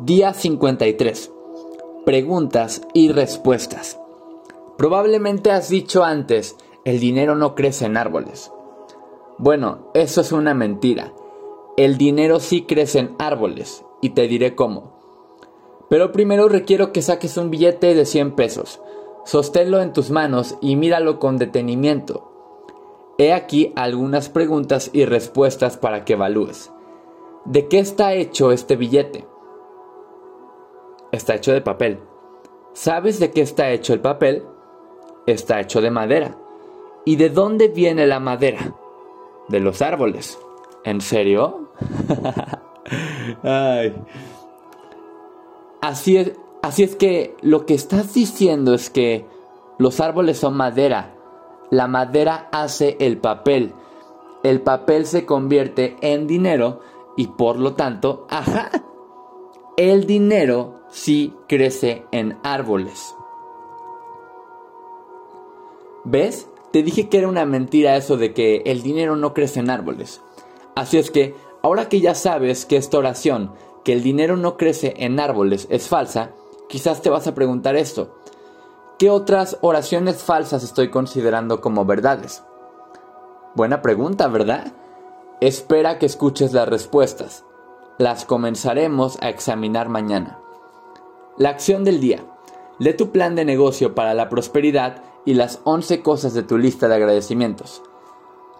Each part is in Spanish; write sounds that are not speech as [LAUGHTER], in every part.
Día 53. Preguntas y respuestas. Probablemente has dicho antes, el dinero no crece en árboles. Bueno, eso es una mentira. El dinero sí crece en árboles, y te diré cómo. Pero primero requiero que saques un billete de 100 pesos. Sosténlo en tus manos y míralo con detenimiento. He aquí algunas preguntas y respuestas para que evalúes. ¿De qué está hecho este billete? Está hecho de papel. ¿Sabes de qué está hecho el papel? Está hecho de madera. ¿Y de dónde viene la madera? De los árboles. ¿En serio? [LAUGHS] Así es, así es que lo que estás diciendo es que los árboles son madera. La madera hace el papel. El papel se convierte en dinero y por lo tanto, [LAUGHS] ajá, el dinero sí crece en árboles. ¿Ves? Te dije que era una mentira eso de que el dinero no crece en árboles. Así es que, ahora que ya sabes que esta oración, que el dinero no crece en árboles, es falsa, quizás te vas a preguntar esto. ¿Qué otras oraciones falsas estoy considerando como verdades? Buena pregunta, ¿verdad? Espera que escuches las respuestas. Las comenzaremos a examinar mañana. La acción del día. Lee tu plan de negocio para la prosperidad y las 11 cosas de tu lista de agradecimientos.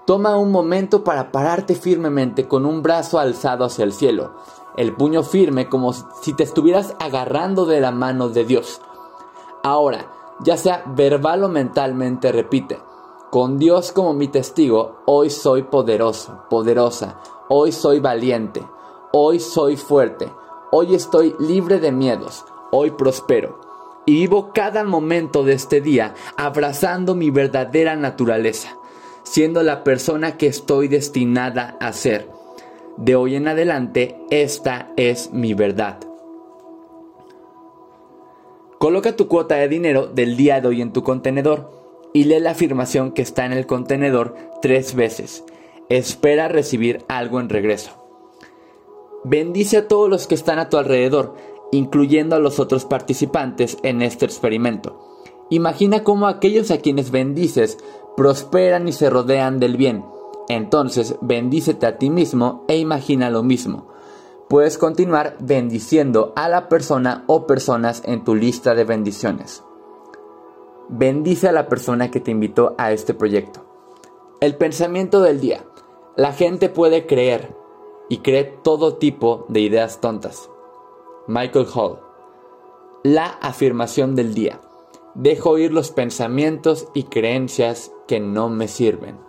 Toma un momento para pararte firmemente con un brazo alzado hacia el cielo, el puño firme como si te estuvieras agarrando de la mano de Dios. Ahora, ya sea verbal o mentalmente, repite, con Dios como mi testigo, hoy soy poderoso, poderosa, hoy soy valiente, hoy soy fuerte, hoy estoy libre de miedos, hoy prospero y vivo cada momento de este día abrazando mi verdadera naturaleza, siendo la persona que estoy destinada a ser. De hoy en adelante, esta es mi verdad. Coloca tu cuota de dinero del día de hoy en tu contenedor y lee la afirmación que está en el contenedor tres veces. Espera recibir algo en regreso. Bendice a todos los que están a tu alrededor incluyendo a los otros participantes en este experimento. Imagina cómo aquellos a quienes bendices prosperan y se rodean del bien. Entonces, bendícete a ti mismo e imagina lo mismo. Puedes continuar bendiciendo a la persona o personas en tu lista de bendiciones. Bendice a la persona que te invitó a este proyecto. El pensamiento del día. La gente puede creer y cree todo tipo de ideas tontas. Michael Hall. La afirmación del día. Dejo ir los pensamientos y creencias que no me sirven.